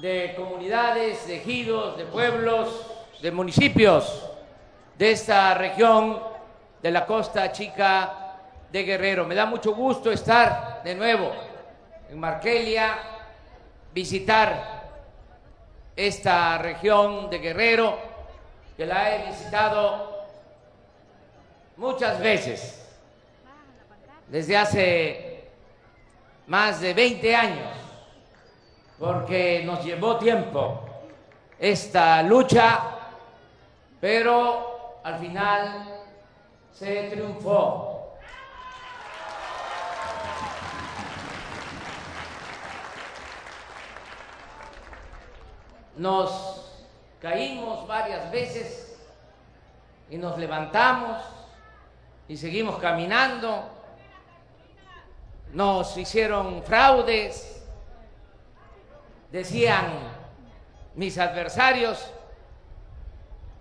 de comunidades, de ejidos, de pueblos, de municipios de esta región de la costa chica de Guerrero. Me da mucho gusto estar de nuevo en Markelia, visitar esta región de Guerrero, que la he visitado muchas veces, desde hace más de 20 años, porque nos llevó tiempo esta lucha, pero al final se triunfó. Nos caímos varias veces y nos levantamos y seguimos caminando. Nos hicieron fraudes, decían mis adversarios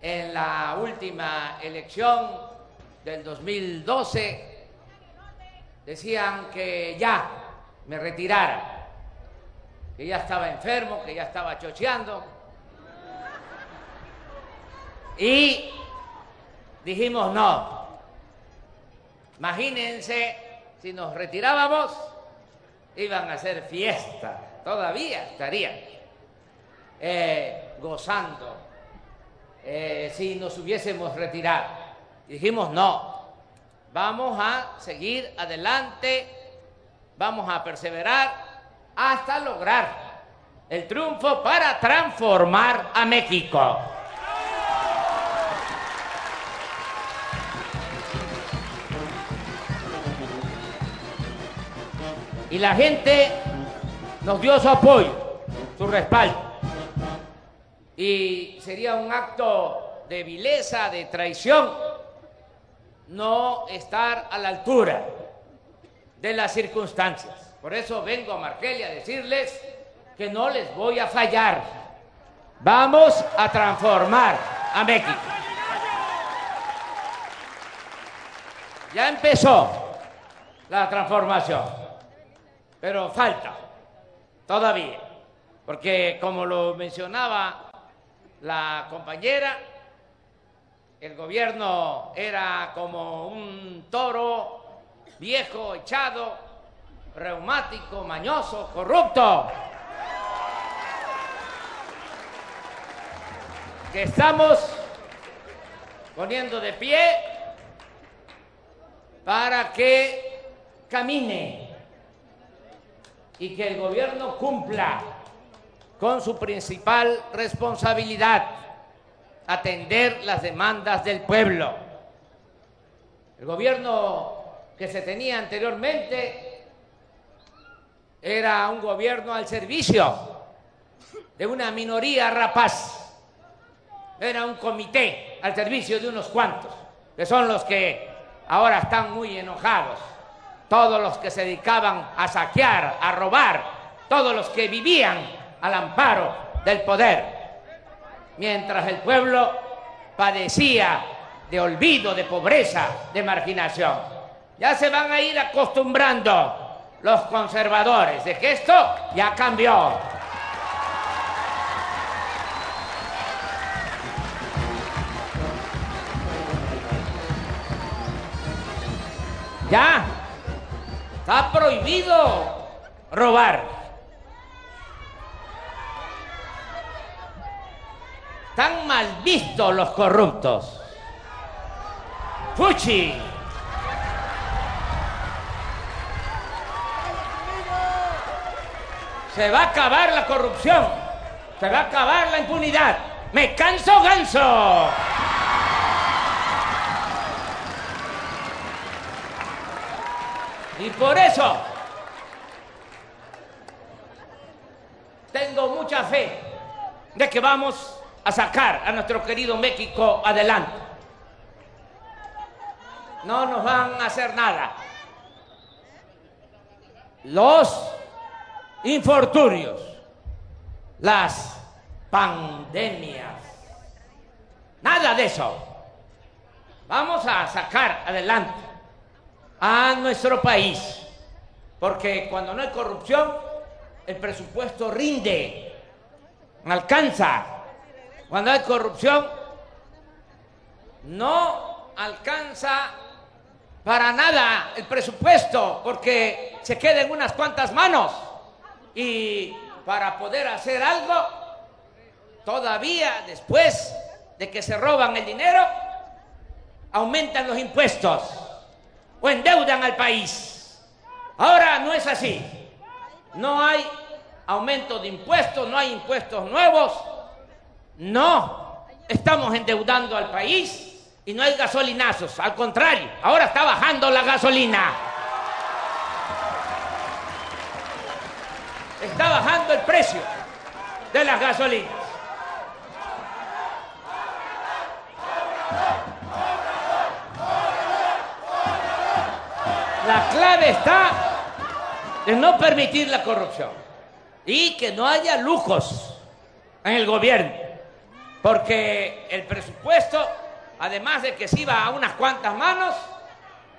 en la última elección del 2012, decían que ya me retirara que ya estaba enfermo, que ya estaba chocheando. Y dijimos, no, imagínense si nos retirábamos, iban a hacer fiesta, todavía estarían eh, gozando eh, si nos hubiésemos retirado. Dijimos, no, vamos a seguir adelante, vamos a perseverar hasta lograr el triunfo para transformar a México. Y la gente nos dio su apoyo, su respaldo. Y sería un acto de vileza, de traición, no estar a la altura de las circunstancias. Por eso vengo a Markelia a decirles que no les voy a fallar. Vamos a transformar a México. Ya empezó la transformación, pero falta todavía, porque como lo mencionaba la compañera, el gobierno era como un toro viejo, echado, reumático, mañoso, corrupto. Que estamos poniendo de pie para que camine y que el gobierno cumpla con su principal responsabilidad, atender las demandas del pueblo. El gobierno que se tenía anteriormente era un gobierno al servicio de una minoría rapaz. Era un comité al servicio de unos cuantos, que son los que ahora están muy enojados. Todos los que se dedicaban a saquear, a robar, todos los que vivían al amparo del poder. Mientras el pueblo padecía de olvido, de pobreza, de marginación. Ya se van a ir acostumbrando los conservadores de que esto ya cambió. Ya está prohibido robar. Están mal vistos los corruptos. Fuchi. Se va a acabar la corrupción. Se va a acabar la impunidad. Me canso ganso. Y por eso tengo mucha fe de que vamos a sacar a nuestro querido México adelante. No nos van a hacer nada. Los infortunios, las pandemias. Nada de eso. Vamos a sacar adelante a nuestro país, porque cuando no hay corrupción, el presupuesto rinde, alcanza. Cuando hay corrupción, no alcanza para nada el presupuesto, porque se queda en unas cuantas manos. Y para poder hacer algo, todavía después de que se roban el dinero, aumentan los impuestos o endeudan al país. Ahora no es así. No hay aumento de impuestos, no hay impuestos nuevos. No, estamos endeudando al país y no hay gasolinazos. Al contrario, ahora está bajando la gasolina. Está bajando el precio de las gasolinas. La clave está en no permitir la corrupción y que no haya lujos en el gobierno, porque el presupuesto además de que se iba a unas cuantas manos,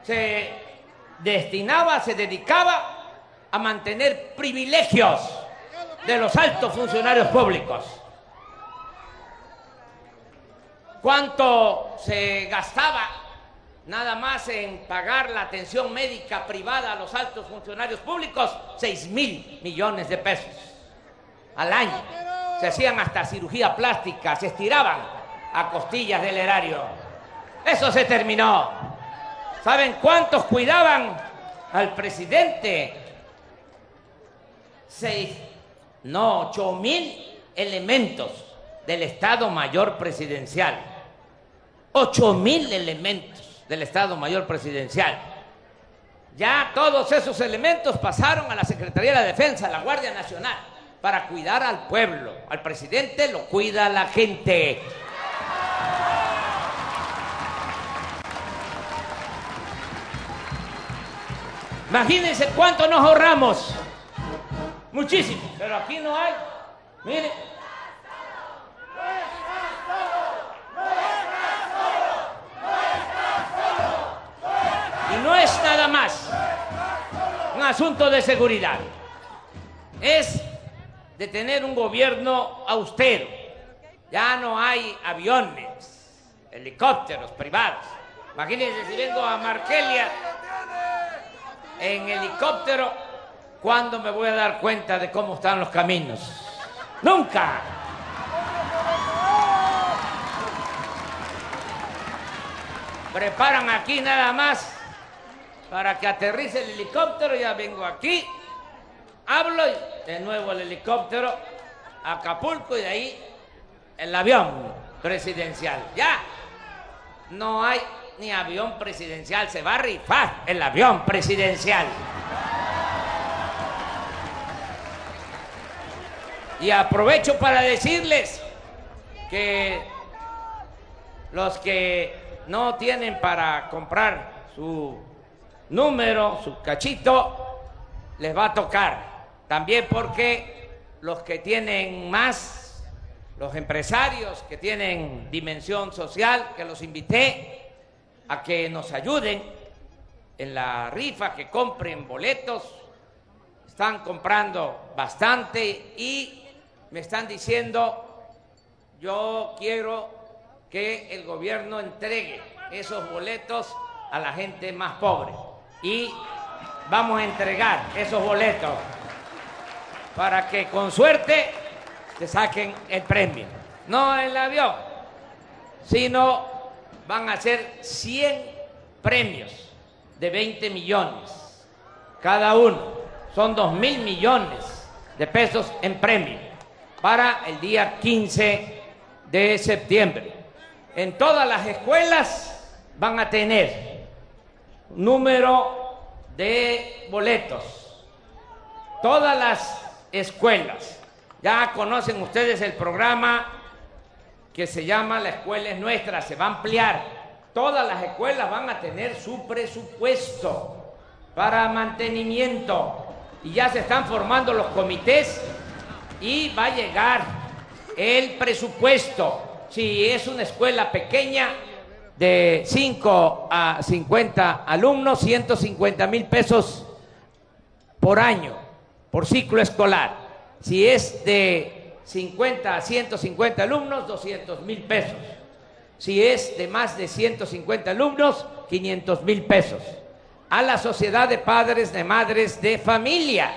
se destinaba, se dedicaba a mantener privilegios de los altos funcionarios públicos. ¿Cuánto se gastaba nada más en pagar la atención médica privada a los altos funcionarios públicos? Seis mil millones de pesos al año. Se hacían hasta cirugía plástica, se estiraban a costillas del erario. Eso se terminó. ¿Saben cuántos cuidaban al presidente? Seis, no, ocho mil elementos del Estado Mayor Presidencial. Ocho mil elementos del Estado Mayor Presidencial. Ya todos esos elementos pasaron a la Secretaría de la Defensa, a la Guardia Nacional, para cuidar al pueblo. Al presidente lo cuida la gente. Imagínense cuánto nos ahorramos. Muchísimo. Pero aquí no hay. Mire. Y no es nada más un asunto de seguridad. Es de tener un gobierno austero. Ya no hay aviones, helicópteros privados. Imagínense si vengo a Markelia en helicóptero, ¿cuándo me voy a dar cuenta de cómo están los caminos? Nunca. Preparan aquí nada más para que aterrice el helicóptero, ya vengo aquí, hablo y de nuevo el helicóptero, Acapulco y de ahí el avión presidencial. Ya, no hay ni avión presidencial, se va a rifar el avión presidencial. Y aprovecho para decirles que los que no tienen para comprar su número, su cachito, les va a tocar. También porque los que tienen más, los empresarios que tienen dimensión social, que los invité, a que nos ayuden en la rifa, que compren boletos. Están comprando bastante y me están diciendo, yo quiero que el gobierno entregue esos boletos a la gente más pobre. Y vamos a entregar esos boletos para que con suerte te saquen el premio. No el avión, sino van a ser 100 premios de 20 millones cada uno. Son 2 mil millones de pesos en premio para el día 15 de septiembre. En todas las escuelas van a tener número de boletos. Todas las escuelas. Ya conocen ustedes el programa que se llama La Escuela es Nuestra, se va a ampliar. Todas las escuelas van a tener su presupuesto para mantenimiento y ya se están formando los comités y va a llegar el presupuesto. Si es una escuela pequeña de 5 a 50 alumnos, 150 mil pesos por año, por ciclo escolar. Si es de 50 a 150 alumnos, 200 mil pesos. Si es de más de 150 alumnos, 500 mil pesos. A la sociedad de padres, de madres, de familia.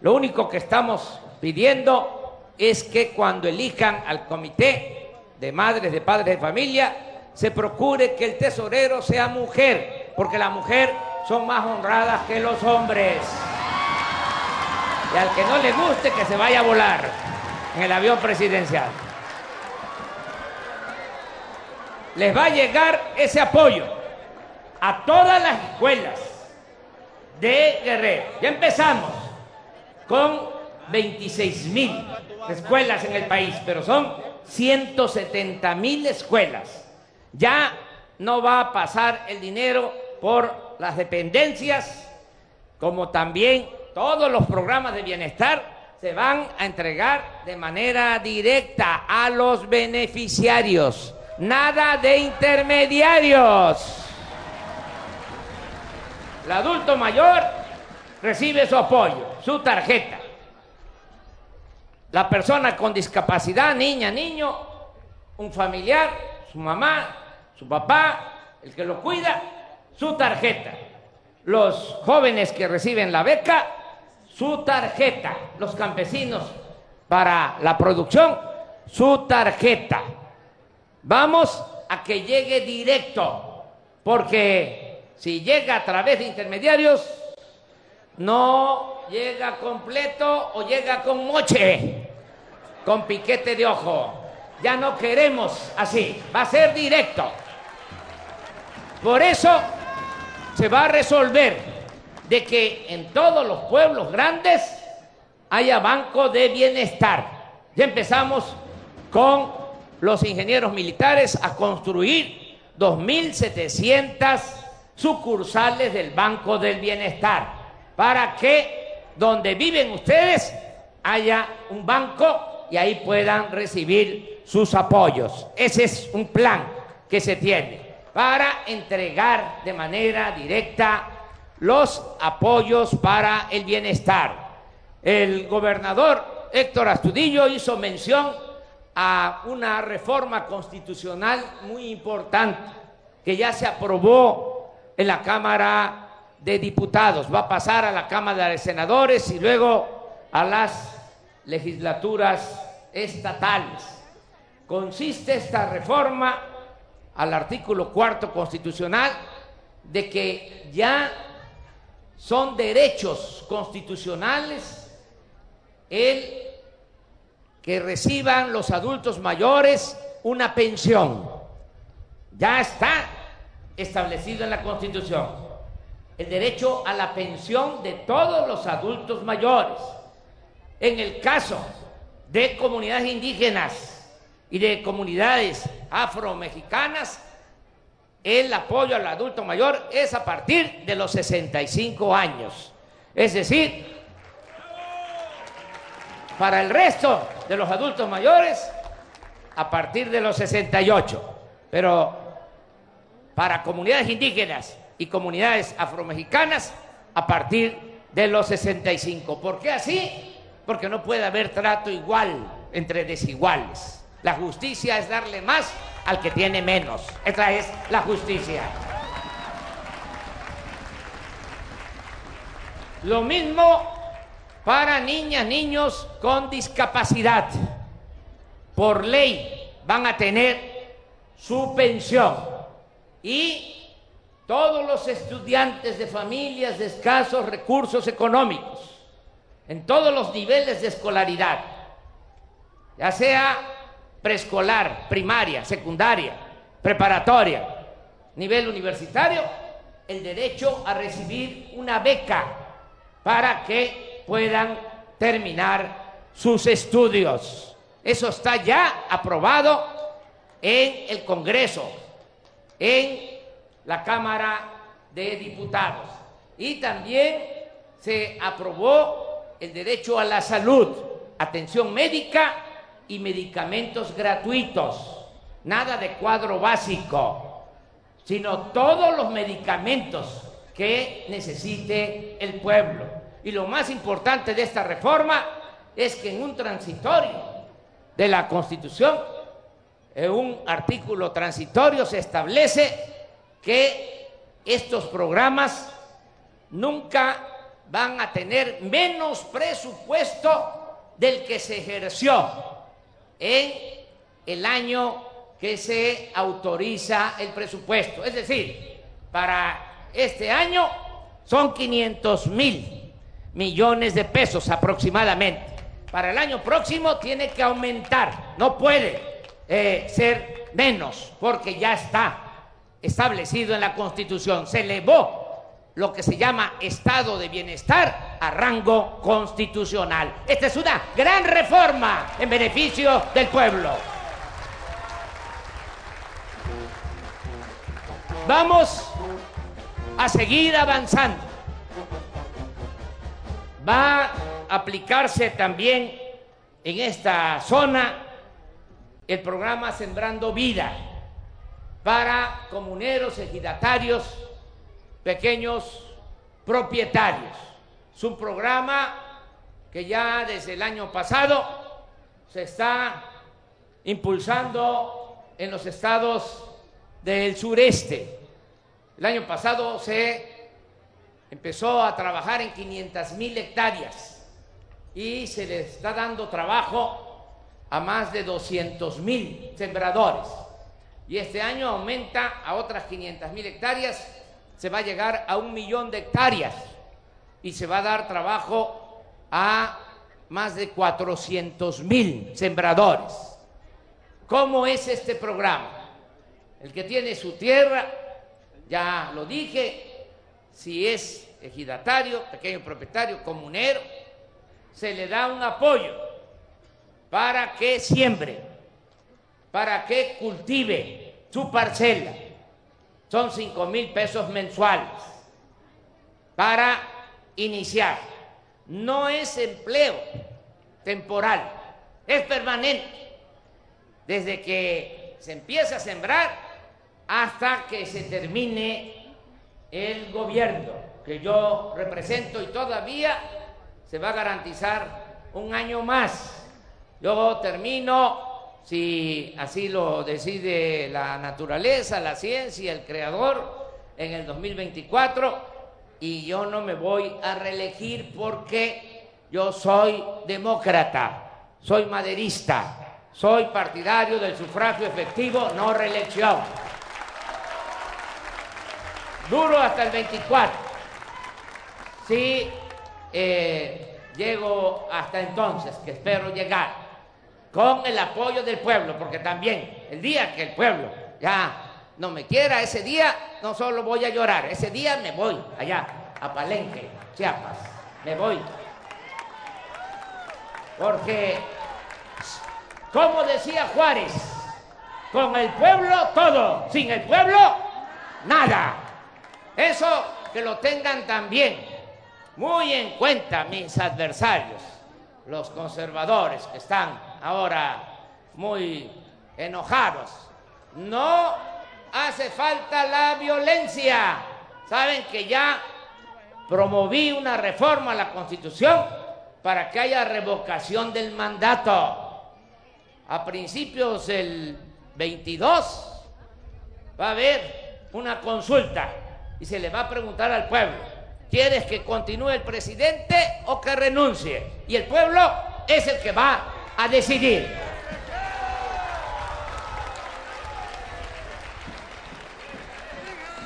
Lo único que estamos pidiendo es que cuando elijan al comité de madres, de padres, de familia, se procure que el tesorero sea mujer, porque las mujeres son más honradas que los hombres. Y al que no le guste, que se vaya a volar en el avión presidencial. Les va a llegar ese apoyo a todas las escuelas de Guerrero. Ya empezamos con 26 mil escuelas en el país, pero son 170 mil escuelas. Ya no va a pasar el dinero por las dependencias, como también todos los programas de bienestar se van a entregar de manera directa a los beneficiarios. Nada de intermediarios. El adulto mayor recibe su apoyo, su tarjeta. La persona con discapacidad, niña, niño, un familiar, su mamá, su papá, el que lo cuida, su tarjeta. Los jóvenes que reciben la beca, su tarjeta. Los campesinos para la producción, su tarjeta. Vamos a que llegue directo, porque si llega a través de intermediarios, no llega completo o llega con moche, con piquete de ojo. Ya no queremos así, va a ser directo. Por eso se va a resolver de que en todos los pueblos grandes haya banco de bienestar. Ya empezamos con los ingenieros militares a construir 2.700 sucursales del Banco del Bienestar para que donde viven ustedes haya un banco y ahí puedan recibir sus apoyos. Ese es un plan que se tiene para entregar de manera directa los apoyos para el bienestar. El gobernador Héctor Astudillo hizo mención a una reforma constitucional muy importante que ya se aprobó en la Cámara de Diputados, va a pasar a la Cámara de Senadores y luego a las legislaturas estatales. Consiste esta reforma al artículo cuarto constitucional de que ya son derechos constitucionales el que reciban los adultos mayores una pensión. Ya está establecido en la Constitución el derecho a la pensión de todos los adultos mayores. En el caso de comunidades indígenas y de comunidades afromexicanas, el apoyo al adulto mayor es a partir de los 65 años. Es decir, para el resto de los adultos mayores, a partir de los 68. Pero para comunidades indígenas y comunidades afromexicanas, a partir de los 65. ¿Por qué así? Porque no puede haber trato igual entre desiguales. La justicia es darle más al que tiene menos. Esta es la justicia. Lo mismo para niñas, niños con discapacidad. Por ley van a tener su pensión. Y todos los estudiantes de familias de escasos recursos económicos, en todos los niveles de escolaridad, ya sea preescolar, primaria, secundaria, preparatoria, nivel universitario, el derecho a recibir una beca para que puedan terminar sus estudios. Eso está ya aprobado en el Congreso, en la Cámara de Diputados. Y también se aprobó el derecho a la salud, atención médica y medicamentos gratuitos. Nada de cuadro básico, sino todos los medicamentos que necesite el pueblo. Y lo más importante de esta reforma es que en un transitorio de la Constitución, en un artículo transitorio se establece que estos programas nunca van a tener menos presupuesto del que se ejerció en el año que se autoriza el presupuesto. Es decir, para este año son 500 mil millones de pesos aproximadamente. Para el año próximo tiene que aumentar, no puede eh, ser menos, porque ya está establecido en la Constitución. Se elevó lo que se llama estado de bienestar a rango constitucional. Esta es una gran reforma en beneficio del pueblo. Vamos a seguir avanzando. Va a aplicarse también en esta zona el programa Sembrando Vida para comuneros, ejidatarios, pequeños propietarios. Es un programa que ya desde el año pasado se está impulsando en los estados del sureste. El año pasado se empezó a trabajar en 500 mil hectáreas y se le está dando trabajo a más de 200 mil sembradores. Y este año aumenta a otras 500 mil hectáreas se va a llegar a un millón de hectáreas y se va a dar trabajo a más de 400 mil sembradores. ¿Cómo es este programa? El que tiene su tierra, ya lo dije, si es ejidatario, pequeño propietario, comunero, se le da un apoyo para que siembre, para que cultive su parcela son cinco mil pesos mensuales para iniciar. No es empleo temporal, es permanente. Desde que se empieza a sembrar hasta que se termine el gobierno que yo represento y todavía se va a garantizar un año más. Yo termino si así lo decide la naturaleza, la ciencia, el creador, en el 2024, y yo no me voy a reelegir porque yo soy demócrata, soy maderista, soy partidario del sufragio efectivo, no reelección. Duro hasta el 24. Si eh, llego hasta entonces, que espero llegar con el apoyo del pueblo, porque también el día que el pueblo ya no me quiera, ese día no solo voy a llorar, ese día me voy allá a Palenque, Chiapas, me voy. Porque, como decía Juárez, con el pueblo todo, sin el pueblo nada. Eso que lo tengan también muy en cuenta mis adversarios, los conservadores que están ahora muy enojados. No hace falta la violencia. Saben que ya promoví una reforma a la Constitución para que haya revocación del mandato. A principios del 22 va a haber una consulta y se le va a preguntar al pueblo, ¿quieres que continúe el presidente o que renuncie? Y el pueblo es el que va a decidir.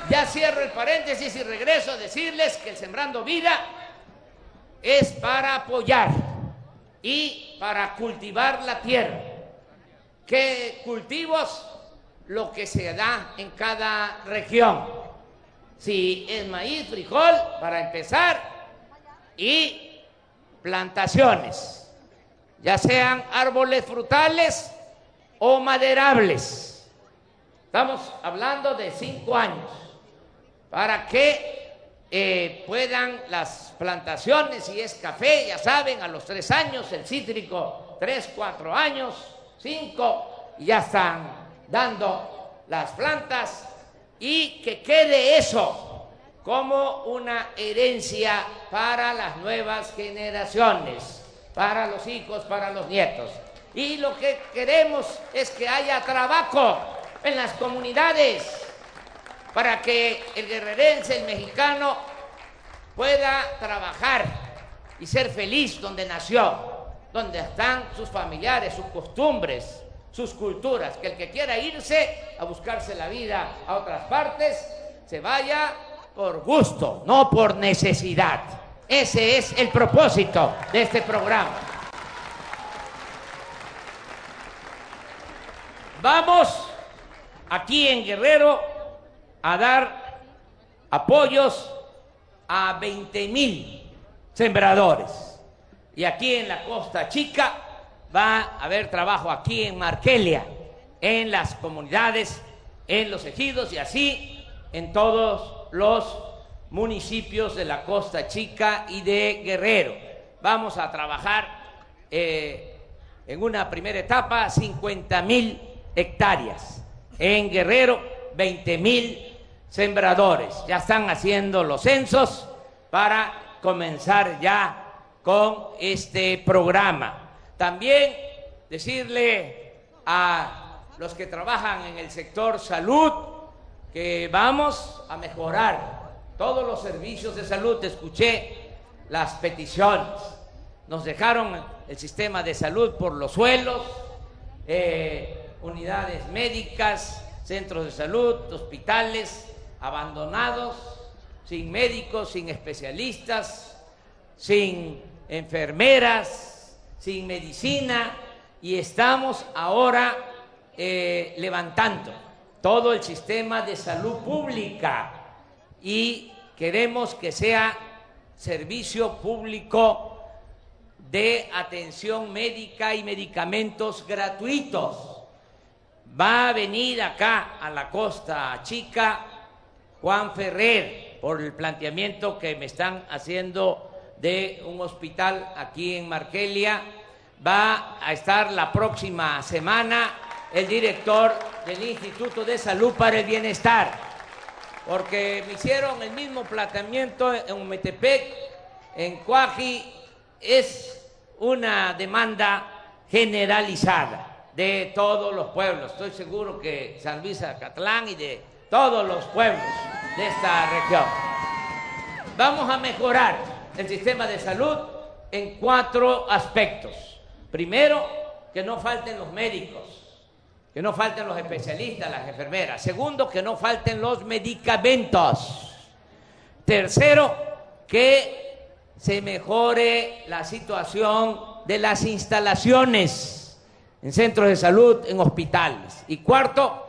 Ya cierro el paréntesis y regreso a decirles que el Sembrando Vida es para apoyar y para cultivar la tierra. ¿Qué cultivos? Lo que se da en cada región. Si es maíz, frijol, para empezar, y plantaciones ya sean árboles frutales o maderables. Estamos hablando de cinco años para que eh, puedan las plantaciones, si es café, ya saben, a los tres años, el cítrico, tres, cuatro años, cinco, ya están dando las plantas y que quede eso como una herencia para las nuevas generaciones para los hijos, para los nietos. Y lo que queremos es que haya trabajo en las comunidades para que el guerrerense, el mexicano, pueda trabajar y ser feliz donde nació, donde están sus familiares, sus costumbres, sus culturas. Que el que quiera irse a buscarse la vida a otras partes, se vaya por gusto, no por necesidad. Ese es el propósito de este programa. Vamos aquí en Guerrero a dar apoyos a 20 mil sembradores. Y aquí en la Costa Chica va a haber trabajo aquí en Marquelia, en las comunidades, en los ejidos y así en todos los municipios de la Costa Chica y de Guerrero. Vamos a trabajar eh, en una primera etapa 50 mil hectáreas. En Guerrero, 20 mil sembradores. Ya están haciendo los censos para comenzar ya con este programa. También decirle a los que trabajan en el sector salud que vamos a mejorar todos los servicios de salud. Escuché las peticiones. Nos dejaron el sistema de salud por los suelos. Eh, unidades médicas, centros de salud, hospitales abandonados, sin médicos, sin especialistas, sin enfermeras, sin medicina, y estamos ahora eh, levantando todo el sistema de salud pública y queremos que sea servicio público de atención médica y medicamentos gratuitos va a venir acá a la Costa Chica Juan Ferrer por el planteamiento que me están haciendo de un hospital aquí en Marquelia. Va a estar la próxima semana el director del Instituto de Salud para el Bienestar, porque me hicieron el mismo planteamiento en Metepec, en Cuaji, es una demanda generalizada de todos los pueblos. Estoy seguro que San Luis Acatlán y de todos los pueblos de esta región. Vamos a mejorar el sistema de salud en cuatro aspectos. Primero, que no falten los médicos, que no falten los especialistas, las enfermeras. Segundo, que no falten los medicamentos. Tercero, que se mejore la situación de las instalaciones en centros de salud, en hospitales. Y cuarto,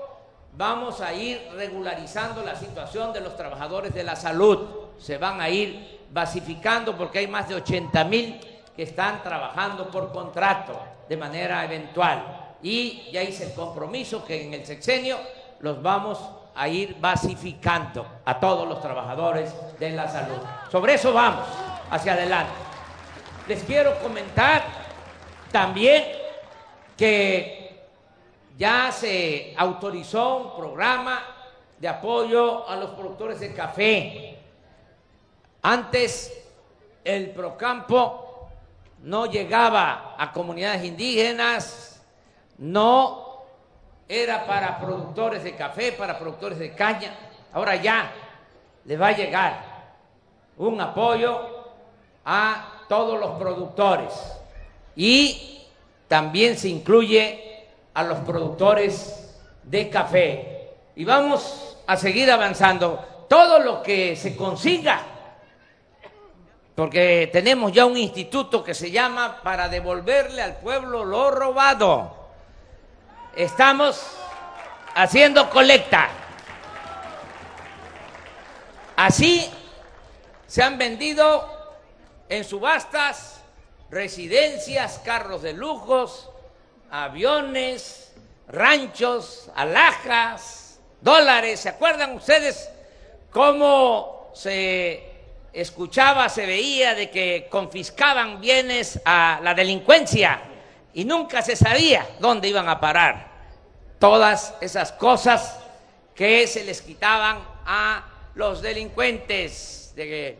vamos a ir regularizando la situación de los trabajadores de la salud. Se van a ir basificando porque hay más de 80 mil que están trabajando por contrato de manera eventual. Y ya hice el compromiso que en el sexenio los vamos a ir basificando a todos los trabajadores de la salud. Sobre eso vamos hacia adelante. Les quiero comentar también que ya se autorizó un programa de apoyo a los productores de café. Antes el Procampo no llegaba a comunidades indígenas, no era para productores de café, para productores de caña. Ahora ya le va a llegar un apoyo a todos los productores. Y también se incluye a los productores de café. Y vamos a seguir avanzando. Todo lo que se consiga, porque tenemos ya un instituto que se llama para devolverle al pueblo lo robado. Estamos haciendo colecta. Así se han vendido en subastas residencias, carros de lujos, aviones, ranchos, alhajas, dólares. ¿Se acuerdan ustedes cómo se escuchaba, se veía de que confiscaban bienes a la delincuencia y nunca se sabía dónde iban a parar todas esas cosas que se les quitaban a los delincuentes de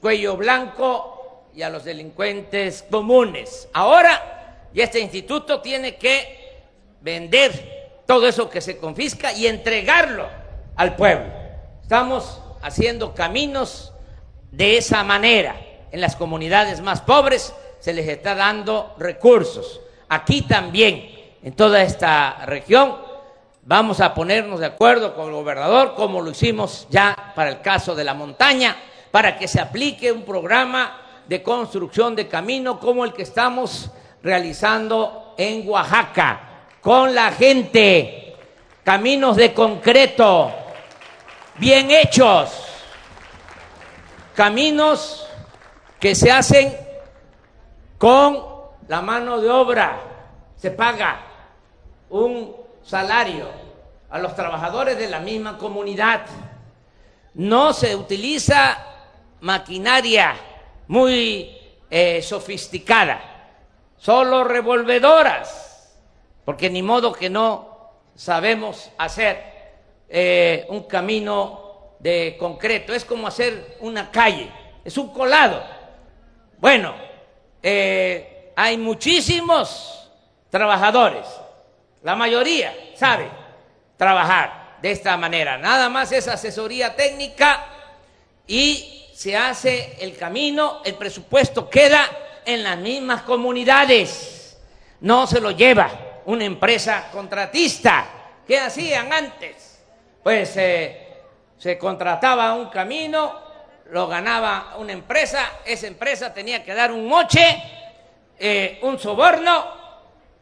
cuello blanco y a los delincuentes comunes. Ahora, y este instituto tiene que vender todo eso que se confisca y entregarlo al pueblo. Estamos haciendo caminos de esa manera. En las comunidades más pobres se les está dando recursos. Aquí también, en toda esta región, vamos a ponernos de acuerdo con el gobernador, como lo hicimos ya para el caso de la montaña, para que se aplique un programa de construcción de camino como el que estamos realizando en Oaxaca, con la gente, caminos de concreto, bien hechos, caminos que se hacen con la mano de obra, se paga un salario a los trabajadores de la misma comunidad, no se utiliza maquinaria muy eh, sofisticada, solo revolvedoras, porque ni modo que no sabemos hacer eh, un camino de concreto, es como hacer una calle, es un colado. Bueno, eh, hay muchísimos trabajadores, la mayoría sabe trabajar de esta manera, nada más es asesoría técnica y se hace el camino, el presupuesto queda en las mismas comunidades, no se lo lleva una empresa contratista. ¿Qué hacían antes? Pues eh, se contrataba un camino, lo ganaba una empresa, esa empresa tenía que dar un moche, eh, un soborno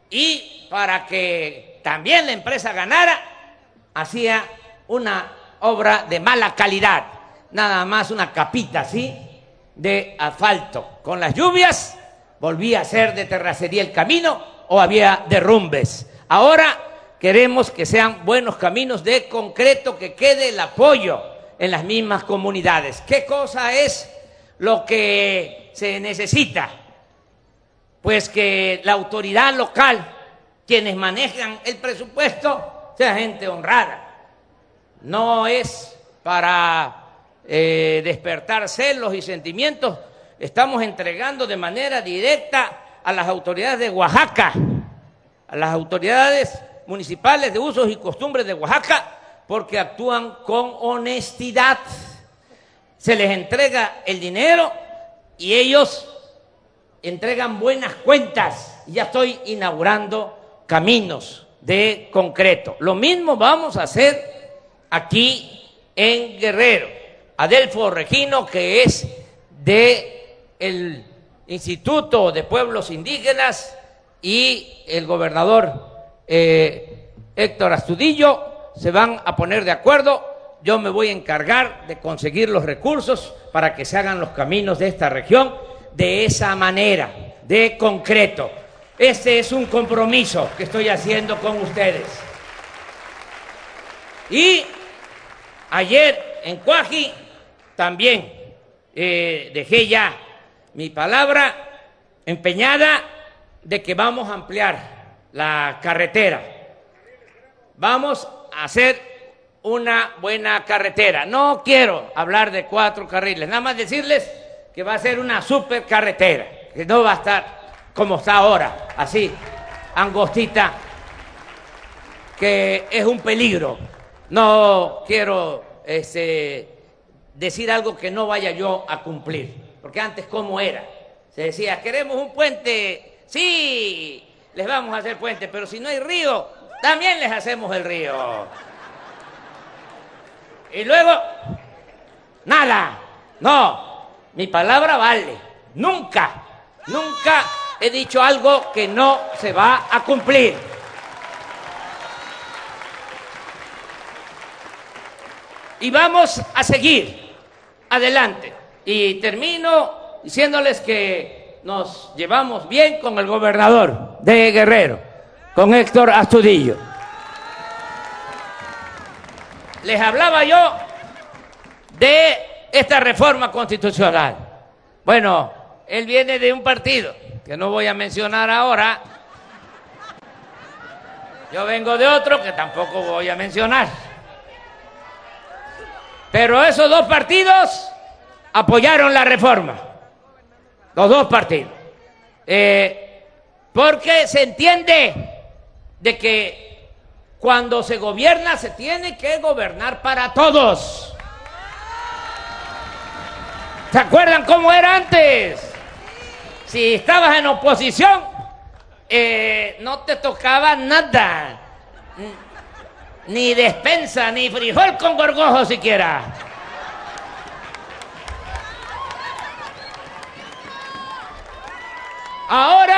y para que también la empresa ganara, hacía una obra de mala calidad nada más una capita así de asfalto. Con las lluvias volvía a ser de terracería el camino o había derrumbes. Ahora queremos que sean buenos caminos de concreto, que quede el apoyo en las mismas comunidades. ¿Qué cosa es lo que se necesita? Pues que la autoridad local, quienes manejan el presupuesto, sea gente honrada. No es para eh, despertar celos y sentimientos, estamos entregando de manera directa a las autoridades de Oaxaca, a las autoridades municipales de usos y costumbres de Oaxaca, porque actúan con honestidad. Se les entrega el dinero y ellos entregan buenas cuentas. Ya estoy inaugurando caminos de concreto. Lo mismo vamos a hacer aquí en Guerrero. Adelfo Regino, que es de el Instituto de Pueblos Indígenas, y el gobernador eh, Héctor Astudillo se van a poner de acuerdo. Yo me voy a encargar de conseguir los recursos para que se hagan los caminos de esta región de esa manera, de concreto. Este es un compromiso que estoy haciendo con ustedes. Y ayer en Cuaji también eh, dejé ya mi palabra empeñada de que vamos a ampliar la carretera. Vamos hacer una buena carretera. No quiero hablar de cuatro carriles, nada más decirles que va a ser una super carretera, que no va a estar como está ahora, así, angostita, que es un peligro. No quiero este, decir algo que no vaya yo a cumplir. Porque antes, ¿cómo era? Se decía, queremos un puente, sí, les vamos a hacer puente, pero si no hay río, también les hacemos el río. Y luego, nada, no, mi palabra vale, nunca, nunca he dicho algo que no se va a cumplir. Y vamos a seguir adelante. Y termino diciéndoles que nos llevamos bien con el gobernador de Guerrero, con Héctor Astudillo. Les hablaba yo de esta reforma constitucional. Bueno, él viene de un partido que no voy a mencionar ahora. Yo vengo de otro que tampoco voy a mencionar. Pero esos dos partidos apoyaron la reforma. Los dos partidos. Eh, porque se entiende de que cuando se gobierna se tiene que gobernar para todos. ¿Se acuerdan cómo era antes? Si estabas en oposición, eh, no te tocaba nada. Ni despensa, ni frijol con gorgojo siquiera. Ahora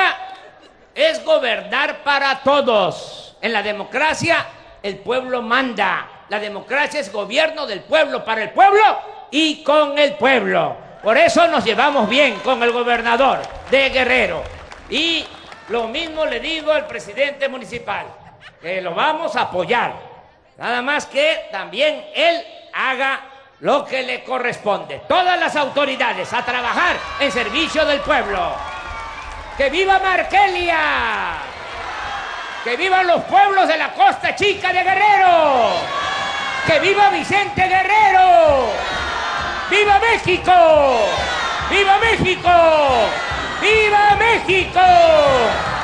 es gobernar para todos. En la democracia el pueblo manda. La democracia es gobierno del pueblo, para el pueblo y con el pueblo. Por eso nos llevamos bien con el gobernador de Guerrero. Y lo mismo le digo al presidente municipal, que lo vamos a apoyar. Nada más que también él haga lo que le corresponde. Todas las autoridades a trabajar en servicio del pueblo. ¡Que viva Markelia! ¡Que vivan los pueblos de la Costa Chica de Guerrero! ¡Que viva Vicente Guerrero! ¡Viva México! ¡Viva México! ¡Viva México!